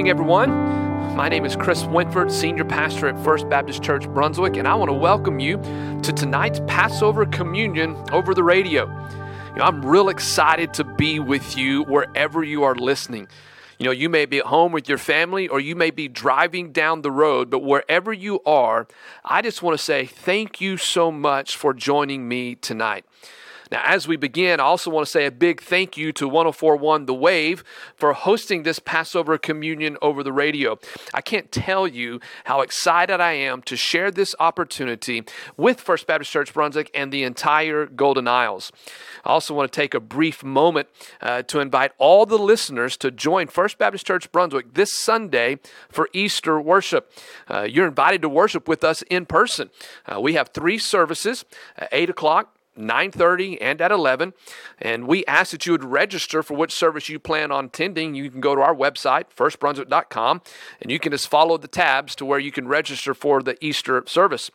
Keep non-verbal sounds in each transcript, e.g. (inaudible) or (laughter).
evening, everyone. My name is Chris Winford, Senior Pastor at First Baptist Church Brunswick, and I want to welcome you to tonight's Passover Communion over the radio. You know, I'm real excited to be with you wherever you are listening. You know, you may be at home with your family or you may be driving down the road, but wherever you are, I just want to say thank you so much for joining me tonight. Now, as we begin, I also want to say a big thank you to 1041 The Wave for hosting this Passover communion over the radio. I can't tell you how excited I am to share this opportunity with First Baptist Church Brunswick and the entire Golden Isles. I also want to take a brief moment uh, to invite all the listeners to join First Baptist Church Brunswick this Sunday for Easter worship. Uh, you're invited to worship with us in person. Uh, we have three services, uh, 8 o'clock, 9:30 and at 11 and we ask that you would register for which service you plan on attending. You can go to our website firstbrunswick.com and you can just follow the tabs to where you can register for the easter service.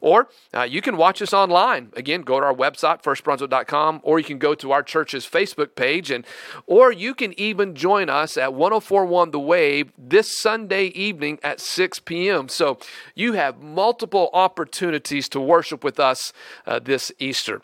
Or uh, you can watch us online. Again go to our website firstbrunswick.com or you can go to our church's facebook page. And or you can even join us at 1041 the wave this sunday evening at 6 p.m so you have multiple opportunities to worship with us uh, this easter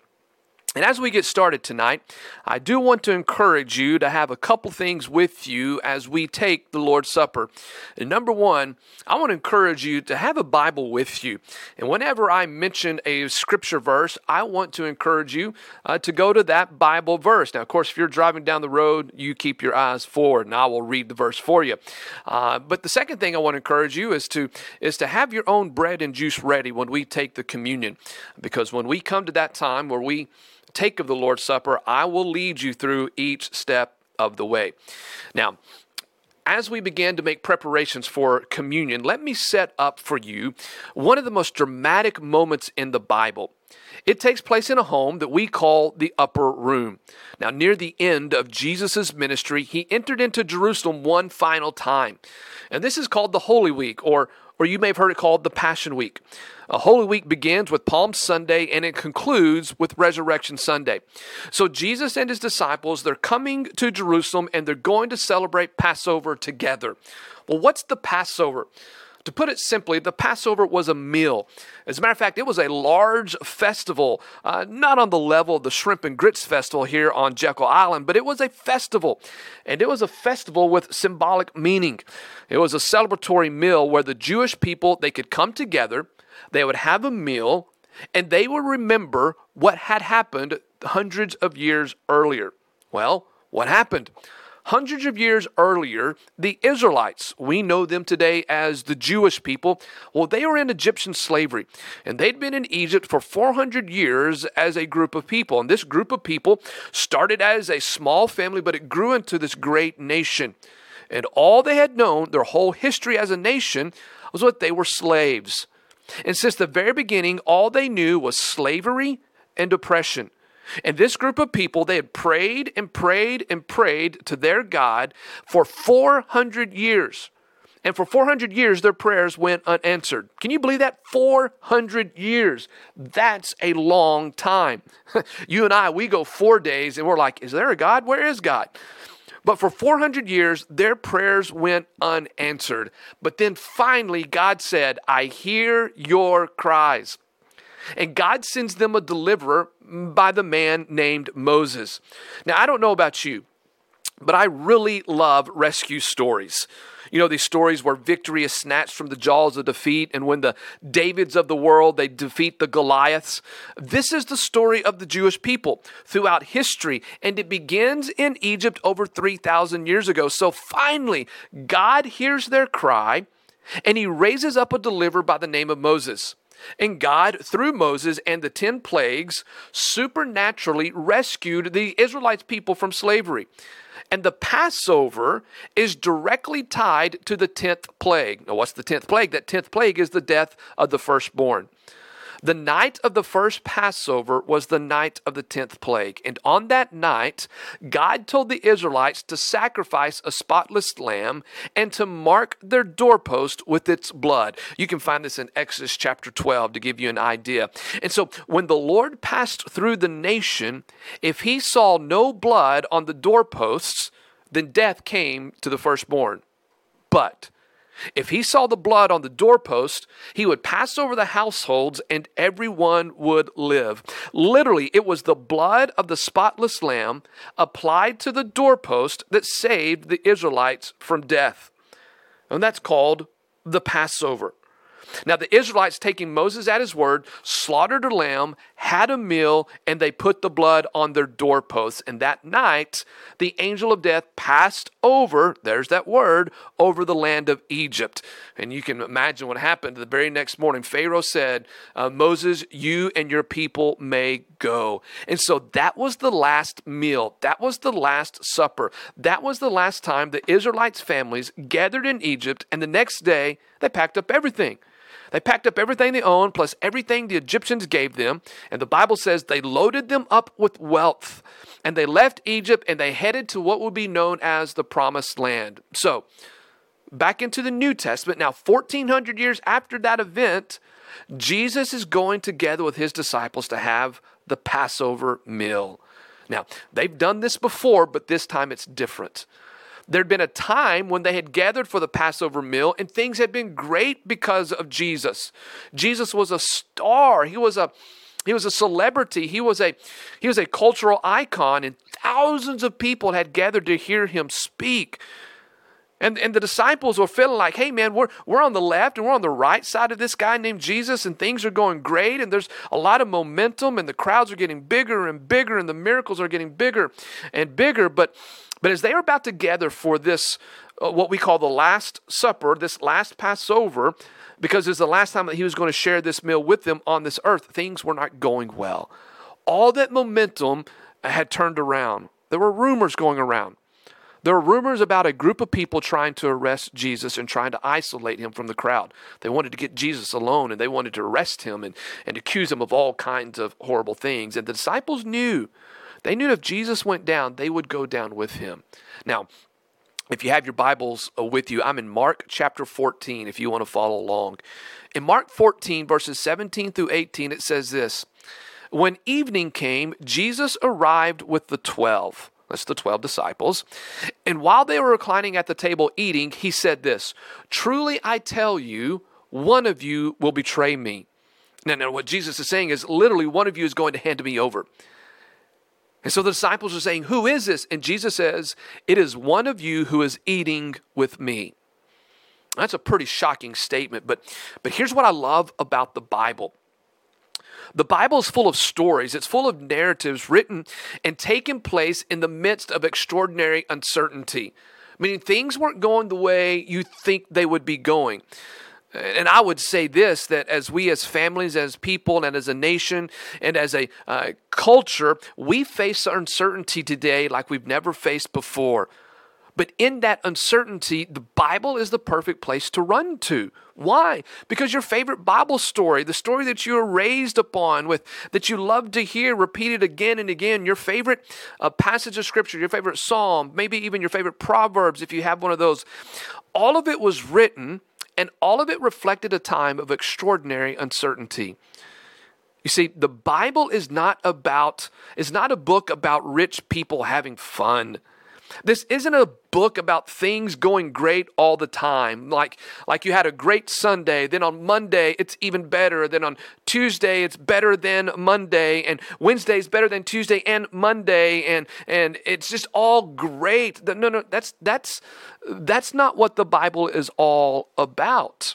and as we get started tonight, I do want to encourage you to have a couple things with you as we take the Lord's Supper. And number one, I want to encourage you to have a Bible with you. And whenever I mention a scripture verse, I want to encourage you uh, to go to that Bible verse. Now, of course, if you're driving down the road, you keep your eyes forward, and I will read the verse for you. Uh, but the second thing I want to encourage you is to is to have your own bread and juice ready when we take the communion, because when we come to that time where we take of the Lord's Supper, I will lead you through each step of the way. Now, as we begin to make preparations for communion, let me set up for you one of the most dramatic moments in the Bible. It takes place in a home that we call the upper room. Now, near the end of Jesus' ministry, he entered into Jerusalem one final time. And this is called the Holy Week, or, or you may have heard it called the Passion Week. A Holy Week begins with Palm Sunday and it concludes with Resurrection Sunday. So Jesus and his disciples, they're coming to Jerusalem and they're going to celebrate Passover together. Well, what's the Passover? To put it simply, the Passover was a meal. As a matter of fact, it was a large festival, uh, not on the level of the Shrimp and Grits Festival here on Jekyll Island, but it was a festival. And it was a festival with symbolic meaning. It was a celebratory meal where the Jewish people, they could come together, they would have a meal, and they would remember what had happened hundreds of years earlier. Well, what happened? Hundreds of years earlier, the Israelites, we know them today as the Jewish people, well, they were in Egyptian slavery. And they'd been in Egypt for 400 years as a group of people. And this group of people started as a small family, but it grew into this great nation. And all they had known, their whole history as a nation, was what they were slaves. And since the very beginning, all they knew was slavery and oppression. And this group of people, they had prayed and prayed and prayed to their God for 400 years. And for 400 years, their prayers went unanswered. Can you believe that? 400 years. That's a long time. (laughs) you and I, we go four days and we're like, is there a God? Where is God? But for 400 years, their prayers went unanswered. But then finally, God said, I hear your cries. And God sends them a deliverer by the man named Moses. Now, I don't know about you, but I really love rescue stories. You know, these stories where victory is snatched from the jaws of defeat, and when the Davids of the world they defeat the Goliaths. This is the story of the Jewish people throughout history, and it begins in Egypt over 3,000 years ago. So finally, God hears their cry, and he raises up a deliverer by the name of Moses. And God, through Moses and the 10 plagues, supernaturally rescued the Israelites' people from slavery. And the Passover is directly tied to the 10th plague. Now, what's the 10th plague? That 10th plague is the death of the firstborn. The night of the first Passover was the night of the 10th plague. And on that night, God told the Israelites to sacrifice a spotless lamb and to mark their doorpost with its blood. You can find this in Exodus chapter 12 to give you an idea. And so when the Lord passed through the nation, if he saw no blood on the doorposts, then death came to the firstborn. But if he saw the blood on the doorpost, he would pass over the households and everyone would live. Literally, it was the blood of the spotless lamb applied to the doorpost that saved the Israelites from death. And that's called the Passover. Now, the Israelites, taking Moses at his word, slaughtered a lamb, had a meal, and they put the blood on their doorposts. And that night, the angel of death passed over, there's that word, over the land of Egypt. And you can imagine what happened the very next morning. Pharaoh said, uh, Moses, you and your people may go. And so that was the last meal. That was the last supper. That was the last time the Israelites' families gathered in Egypt. And the next day, they packed up everything. They packed up everything they owned, plus everything the Egyptians gave them. And the Bible says they loaded them up with wealth. And they left Egypt and they headed to what would be known as the Promised Land. So, back into the New Testament, now 1400 years after that event, Jesus is going together with his disciples to have the Passover meal. Now, they've done this before, but this time it's different. There'd been a time when they had gathered for the Passover meal and things had been great because of Jesus. Jesus was a star. He was a he was a celebrity. He was a he was a cultural icon and thousands of people had gathered to hear him speak. And, and the disciples were feeling like, hey man, we're, we're on the left and we're on the right side of this guy named Jesus, and things are going great, and there's a lot of momentum, and the crowds are getting bigger and bigger, and the miracles are getting bigger and bigger. But but as they are about to gather for this, uh, what we call the Last Supper, this last Passover, because it's the last time that he was going to share this meal with them on this earth, things were not going well. All that momentum had turned around. There were rumors going around. There were rumors about a group of people trying to arrest Jesus and trying to isolate him from the crowd. They wanted to get Jesus alone and they wanted to arrest him and, and accuse him of all kinds of horrible things. And the disciples knew they knew if Jesus went down, they would go down with him. Now, if you have your Bibles uh, with you, I'm in Mark chapter 14 if you want to follow along. In Mark 14, verses 17 through 18, it says this When evening came, Jesus arrived with the twelve. That's the 12 disciples. And while they were reclining at the table eating, he said this Truly I tell you, one of you will betray me. Now, now, what Jesus is saying is literally, one of you is going to hand me over. And so the disciples are saying, Who is this? And Jesus says, It is one of you who is eating with me. That's a pretty shocking statement, but, but here's what I love about the Bible. The Bible is full of stories, it's full of narratives written and taken place in the midst of extraordinary uncertainty. Meaning things weren't going the way you think they would be going. And I would say this that as we, as families, as people, and as a nation, and as a uh, culture, we face uncertainty today like we've never faced before. But in that uncertainty, the Bible is the perfect place to run to. Why? Because your favorite Bible story, the story that you were raised upon with, that you love to hear repeated again and again, your favorite uh, passage of scripture, your favorite psalm, maybe even your favorite proverbs, if you have one of those, all of it was written and all of it reflected a time of extraordinary uncertainty. You see, the Bible is not about, is not a book about rich people having fun. This isn't a book about things going great all the time. Like, like you had a great Sunday, then on Monday it's even better, then on Tuesday it's better than Monday, and Wednesday is better than Tuesday and Monday, and and it's just all great. No, no, that's that's that's not what the Bible is all about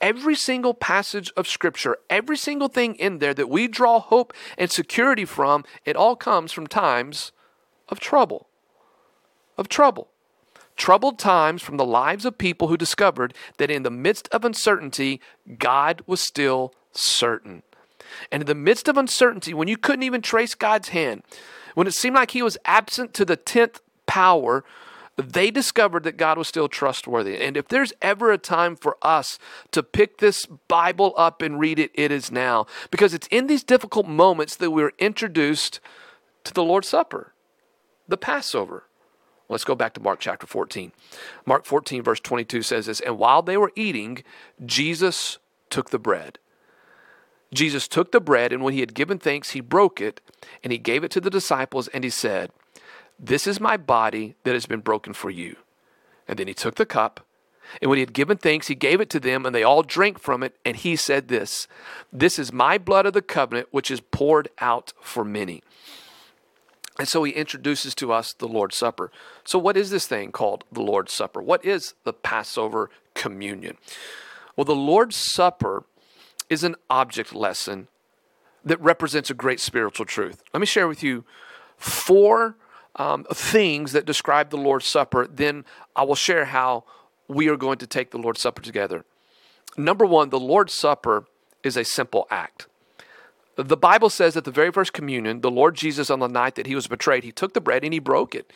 every single passage of Scripture, every single thing in there that we draw hope and security from, it all comes from times of trouble of trouble. Troubled times from the lives of people who discovered that in the midst of uncertainty, God was still certain. And in the midst of uncertainty, when you couldn't even trace God's hand, when it seemed like he was absent to the 10th power, they discovered that God was still trustworthy. And if there's ever a time for us to pick this Bible up and read it, it is now. Because it's in these difficult moments that we're introduced to the Lord's Supper, the Passover. Let's go back to Mark chapter 14. Mark 14, verse 22 says this And while they were eating, Jesus took the bread. Jesus took the bread, and when he had given thanks, he broke it, and he gave it to the disciples, and he said, This is my body that has been broken for you. And then he took the cup, and when he had given thanks, he gave it to them, and they all drank from it, and he said this This is my blood of the covenant, which is poured out for many. And so he introduces to us the Lord's Supper. So, what is this thing called the Lord's Supper? What is the Passover communion? Well, the Lord's Supper is an object lesson that represents a great spiritual truth. Let me share with you four um, things that describe the Lord's Supper. Then I will share how we are going to take the Lord's Supper together. Number one, the Lord's Supper is a simple act. The Bible says that the very first communion, the Lord Jesus, on the night that he was betrayed, he took the bread and he broke it.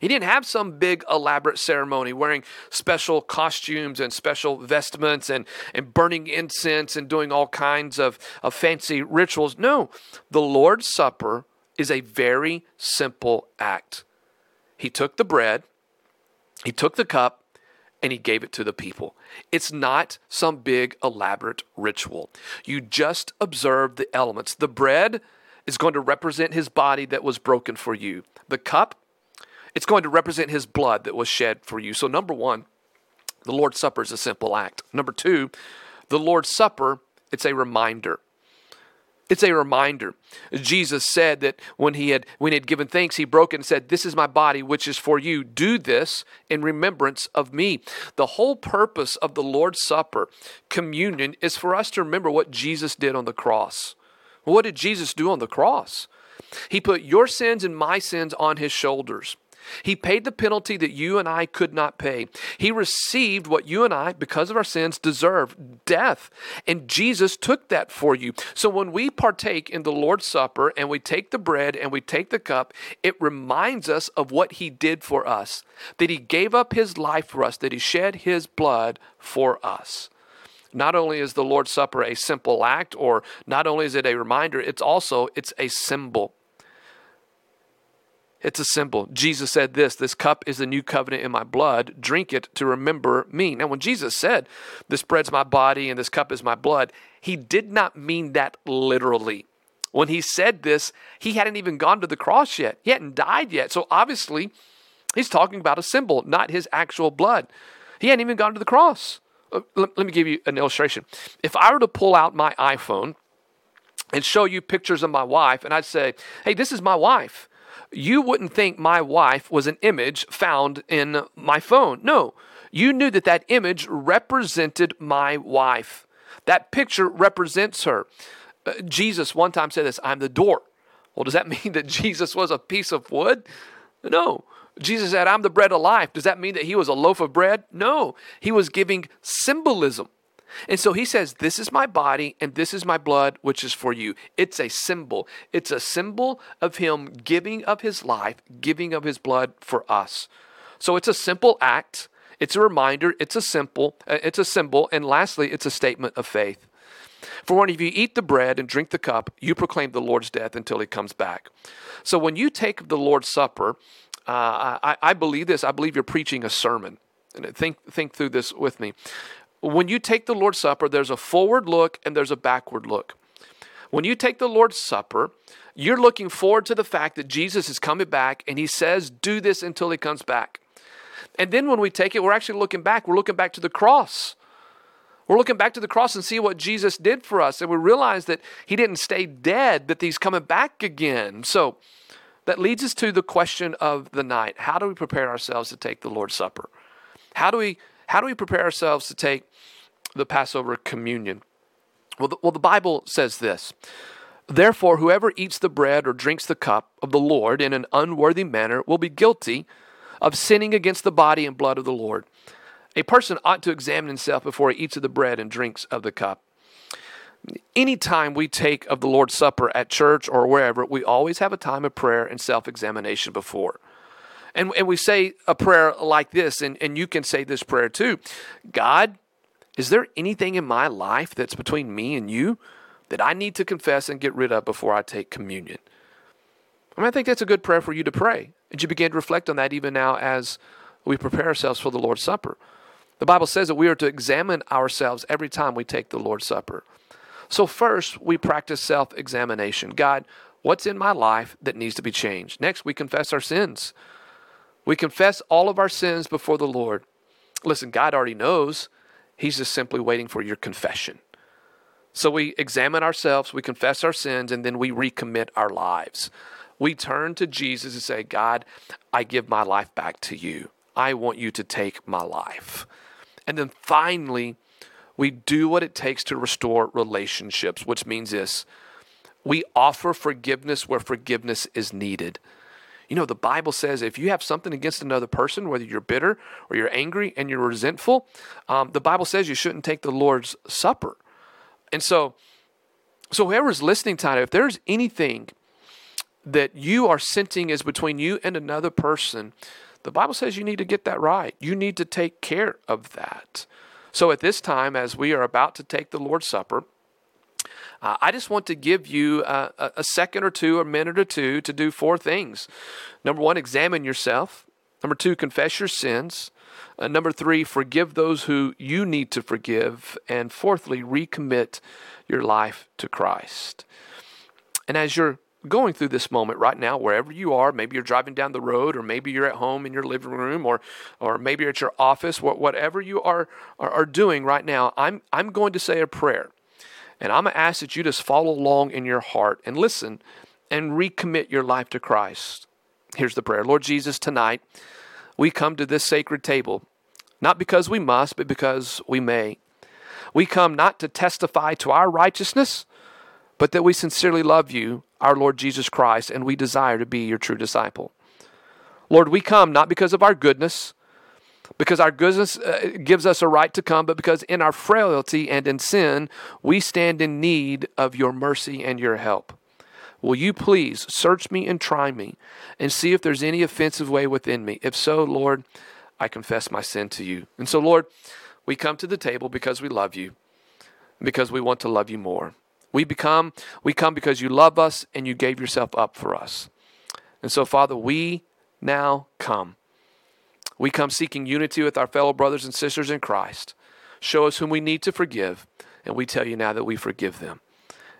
He didn't have some big elaborate ceremony wearing special costumes and special vestments and, and burning incense and doing all kinds of, of fancy rituals. No, the Lord's Supper is a very simple act. He took the bread, he took the cup, and he gave it to the people. It's not some big elaborate ritual. You just observe the elements. The bread is going to represent his body that was broken for you. The cup, it's going to represent his blood that was shed for you. So, number one, the Lord's Supper is a simple act. Number two, the Lord's Supper, it's a reminder. It's a reminder. Jesus said that when he had when he had given thanks, he broke it and said, "This is my body, which is for you. Do this in remembrance of me." The whole purpose of the Lord's Supper, communion, is for us to remember what Jesus did on the cross. What did Jesus do on the cross? He put your sins and my sins on his shoulders. He paid the penalty that you and I could not pay. He received what you and I, because of our sins, deserve death. And Jesus took that for you. So when we partake in the Lord's Supper and we take the bread and we take the cup, it reminds us of what He did for us, that He gave up His life for us, that He shed His blood for us not only is the lord's supper a simple act or not only is it a reminder it's also it's a symbol it's a symbol. Jesus said this this cup is the new covenant in my blood. Drink it to remember me. Now, when Jesus said, This bread's my body and this cup is my blood, he did not mean that literally. When he said this, he hadn't even gone to the cross yet. He hadn't died yet. So obviously, he's talking about a symbol, not his actual blood. He hadn't even gone to the cross. Uh, let, let me give you an illustration. If I were to pull out my iPhone and show you pictures of my wife, and I'd say, Hey, this is my wife you wouldn't think my wife was an image found in my phone. No, you knew that that image represented my wife. That picture represents her. Uh, Jesus one time said this I'm the door. Well, does that (laughs) mean that Jesus was a piece of wood? No. Jesus said, I'm the bread of life. Does that mean that he was a loaf of bread? No. He was giving symbolism. And so he says, This is my body and this is my blood, which is for you. It's a symbol. It's a symbol of him giving of his life, giving of his blood for us. So it's a simple act. It's a reminder. It's a simple. Uh, it's a symbol. And lastly, it's a statement of faith. For when you eat the bread and drink the cup, you proclaim the Lord's death until he comes back. So when you take the Lord's Supper, uh, I, I believe this. I believe you're preaching a sermon. And think think through this with me. When you take the Lord's Supper, there's a forward look and there's a backward look. When you take the Lord's Supper, you're looking forward to the fact that Jesus is coming back and he says, Do this until he comes back. And then when we take it, we're actually looking back. We're looking back to the cross. We're looking back to the cross and see what Jesus did for us. And we realize that he didn't stay dead, that he's coming back again. So that leads us to the question of the night. How do we prepare ourselves to take the Lord's Supper? How do we how do we prepare ourselves to take the Passover communion? Well, the, well, the Bible says this. Therefore, whoever eats the bread or drinks the cup of the Lord in an unworthy manner will be guilty of sinning against the body and blood of the Lord. A person ought to examine himself before he eats of the bread and drinks of the cup. Anytime we take of the Lord's Supper at church or wherever, we always have a time of prayer and self examination before. And, and we say a prayer like this, and, and you can say this prayer too God, is there anything in my life that's between me and you that I need to confess and get rid of before I take communion? I mean, I think that's a good prayer for you to pray. And you begin to reflect on that even now as we prepare ourselves for the Lord's Supper. The Bible says that we are to examine ourselves every time we take the Lord's Supper. So, first, we practice self examination. God, what's in my life that needs to be changed? Next, we confess our sins. We confess all of our sins before the Lord. Listen, God already knows. He's just simply waiting for your confession. So we examine ourselves, we confess our sins, and then we recommit our lives. We turn to Jesus and say, God, I give my life back to you. I want you to take my life. And then finally, we do what it takes to restore relationships, which means this we offer forgiveness where forgiveness is needed. You know, the Bible says if you have something against another person, whether you're bitter or you're angry and you're resentful, um, the Bible says you shouldn't take the Lord's Supper. And so, so whoever's listening tonight, if there's anything that you are sensing is between you and another person, the Bible says you need to get that right. You need to take care of that. So at this time, as we are about to take the Lord's Supper, uh, I just want to give you a, a, second or two, a minute or two to do four things. Number one, examine yourself. Number two, confess your sins. Uh, number three, forgive those who you need to forgive. And fourthly, recommit your life to Christ. And as you're going through this moment right now, wherever you are. Maybe you're driving down the road, or maybe you're at home in your living room, or or maybe you're at your office. Whatever you are, are, are doing right now, I'm I'm going to say a prayer, and I'm gonna ask that you just follow along in your heart and listen, and recommit your life to Christ. Here's the prayer, Lord Jesus. Tonight, we come to this sacred table, not because we must, but because we may. We come not to testify to our righteousness, but that we sincerely love you our Lord Jesus Christ, and we desire to be your true disciple. Lord, we come not because of our goodness, because our goodness uh, gives us a right to come, but because in our frailty and in sin, we stand in need of your mercy and your help. Will you please search me and try me and see if there's any offensive way within me? If so, Lord, I confess my sin to you. And so, Lord, we come to the table because we love you, because we want to love you more. We become we come because you love us and you gave yourself up for us. And so Father, we now come. We come seeking unity with our fellow brothers and sisters in Christ. Show us whom we need to forgive, and we tell you now that we forgive them.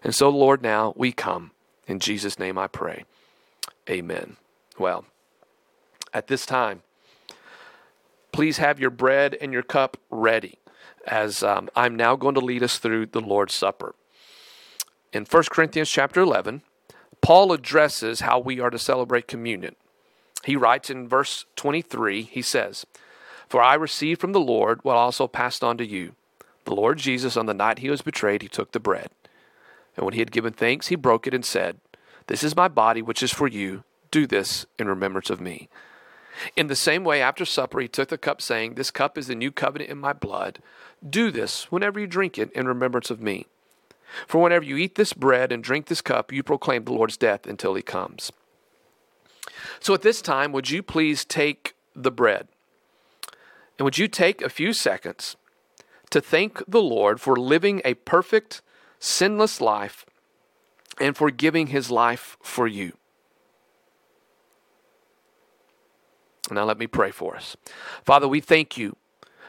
And so, Lord, now we come. In Jesus' name I pray. Amen. Well, at this time, please have your bread and your cup ready as um, I'm now going to lead us through the Lord's Supper in 1 Corinthians chapter 11, Paul addresses how we are to celebrate communion. He writes in verse 23, he says, For I received from the Lord what also passed on to you. The Lord Jesus, on the night he was betrayed, he took the bread. And when he had given thanks, he broke it and said, This is my body, which is for you. Do this in remembrance of me. In the same way, after supper, he took the cup, saying, This cup is the new covenant in my blood. Do this whenever you drink it in remembrance of me. For whenever you eat this bread and drink this cup, you proclaim the Lord's death until he comes. So at this time, would you please take the bread. And would you take a few seconds to thank the Lord for living a perfect, sinless life and for giving his life for you? Now, let me pray for us. Father, we thank you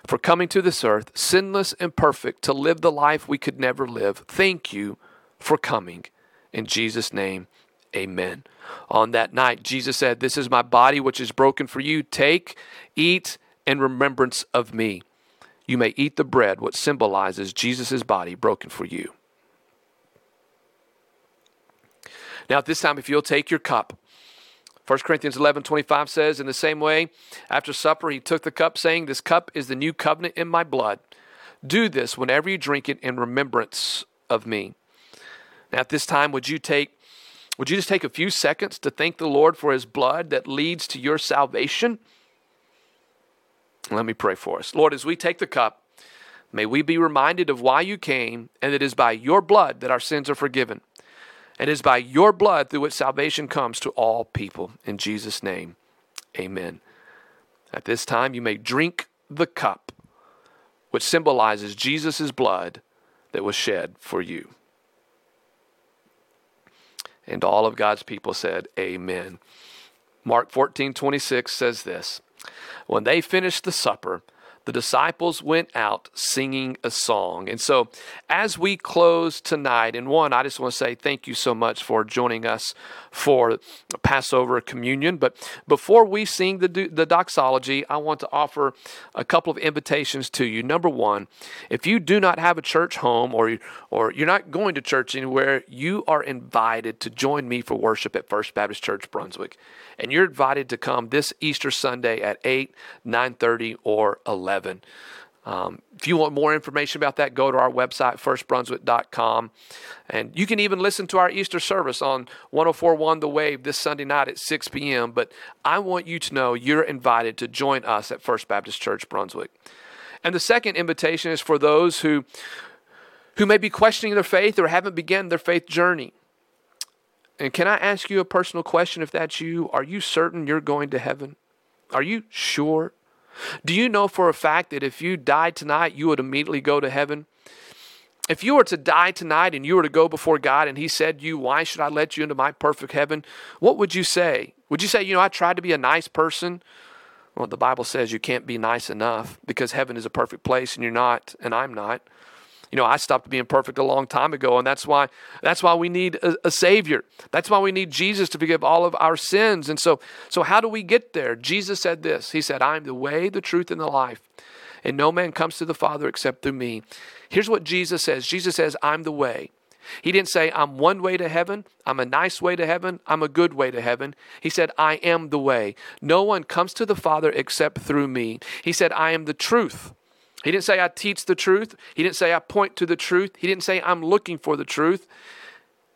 for coming to this earth, sinless and perfect, to live the life we could never live. Thank you for coming. In Jesus' name, amen. On that night, Jesus said, This is my body which is broken for you. Take, eat in remembrance of me. You may eat the bread, what symbolizes Jesus' body broken for you. Now, at this time, if you'll take your cup, 1 Corinthians 11 25 says, In the same way, after supper, he took the cup, saying, This cup is the new covenant in my blood. Do this whenever you drink it in remembrance of me. Now, at this time, would you take would you just take a few seconds to thank the Lord for his blood that leads to your salvation? Let me pray for us. Lord, as we take the cup, may we be reminded of why you came, and it is by your blood that our sins are forgiven. It is by your blood through which salvation comes to all people. In Jesus' name, amen. At this time, you may drink the cup, which symbolizes Jesus' blood that was shed for you. And all of God's people said, Amen. Mark 14 26 says this When they finished the supper, the disciples went out singing a song. And so, as we close tonight, and one, I just want to say thank you so much for joining us for Passover communion. But before we sing the, the doxology, I want to offer a couple of invitations to you. Number one, if you do not have a church home or, or you're not going to church anywhere, you are invited to join me for worship at First Baptist Church Brunswick. And you're invited to come this Easter Sunday at 8, 9.30, or 11. Um, if you want more information about that, go to our website, firstbrunswick.com. And you can even listen to our Easter service on 1041 The Wave this Sunday night at 6 p.m. But I want you to know you're invited to join us at First Baptist Church Brunswick. And the second invitation is for those who, who may be questioning their faith or haven't begun their faith journey. And can I ask you a personal question if that's you? Are you certain you're going to heaven? Are you sure? Do you know for a fact that if you died tonight, you would immediately go to heaven? If you were to die tonight and you were to go before God and He said you, Why should I let you into my perfect heaven? What would you say? Would you say, You know, I tried to be a nice person? Well, the Bible says you can't be nice enough because heaven is a perfect place and you're not, and I'm not. You know, I stopped being perfect a long time ago, and that's why that's why we need a, a, savior. That's why we need Jesus to forgive all of our sins. And so, so how do we get there? Jesus said this. He said, "I'm the way, the truth, and the life, and no man comes to the Father except through me." Here's what Jesus says. Jesus says, "I'm the way." He didn't say, I'm one way to heaven, I'm a nice way to heaven, I'm a good way to heaven. He said, I am the way. No one comes to the Father except through me. He said, I am the truth. He didn't say, I teach the truth. He didn't say, I point to the truth. He didn't say, I'm looking for the truth.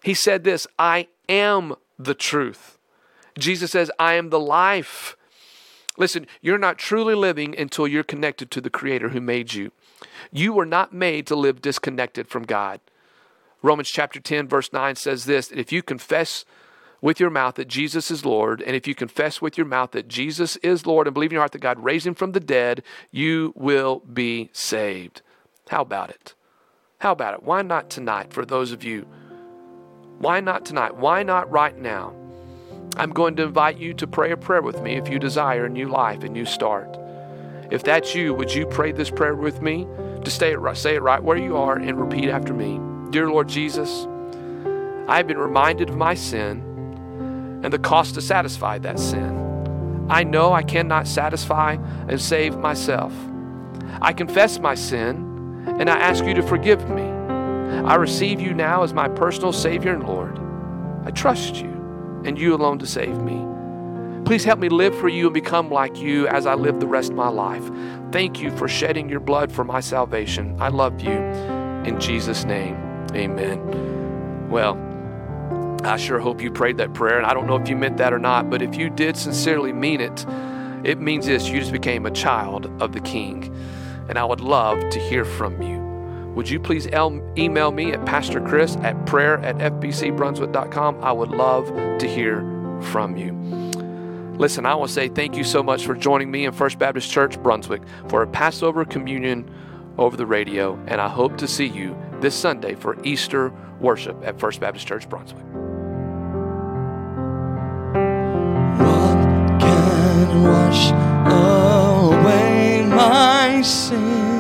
He said this, I am the truth. Jesus says, I am the life. Listen, you're not truly living until you're connected to the Creator who made you. You were not made to live disconnected from God. Romans chapter 10, verse 9 says this if you confess with your mouth that Jesus is Lord, and if you confess with your mouth that Jesus is Lord and believe in your heart that God raised him from the dead, you will be saved. How about it? How about it? Why not tonight for those of you? Why not tonight? Why not right now? I'm going to invite you to pray a prayer with me if you desire a new life, a new start. If that's you, would you pray this prayer with me? To stay it, say it right where you are and repeat after me. Dear Lord Jesus, I have been reminded of my sin and the cost to satisfy that sin. I know I cannot satisfy and save myself. I confess my sin and I ask you to forgive me. I receive you now as my personal Savior and Lord. I trust you and you alone to save me. Please help me live for you and become like you as I live the rest of my life. Thank you for shedding your blood for my salvation. I love you. In Jesus' name, amen. Well, I sure hope you prayed that prayer. And I don't know if you meant that or not, but if you did sincerely mean it, it means this you just became a child of the King. And I would love to hear from you. Would you please email me at Pastor Chris at prayer at fbcbrunswick.com? I would love to hear from you. Listen, I want to say thank you so much for joining me in First Baptist Church Brunswick for a Passover communion over the radio, and I hope to see you this Sunday for Easter worship at First Baptist Church Brunswick. Wash away my sin?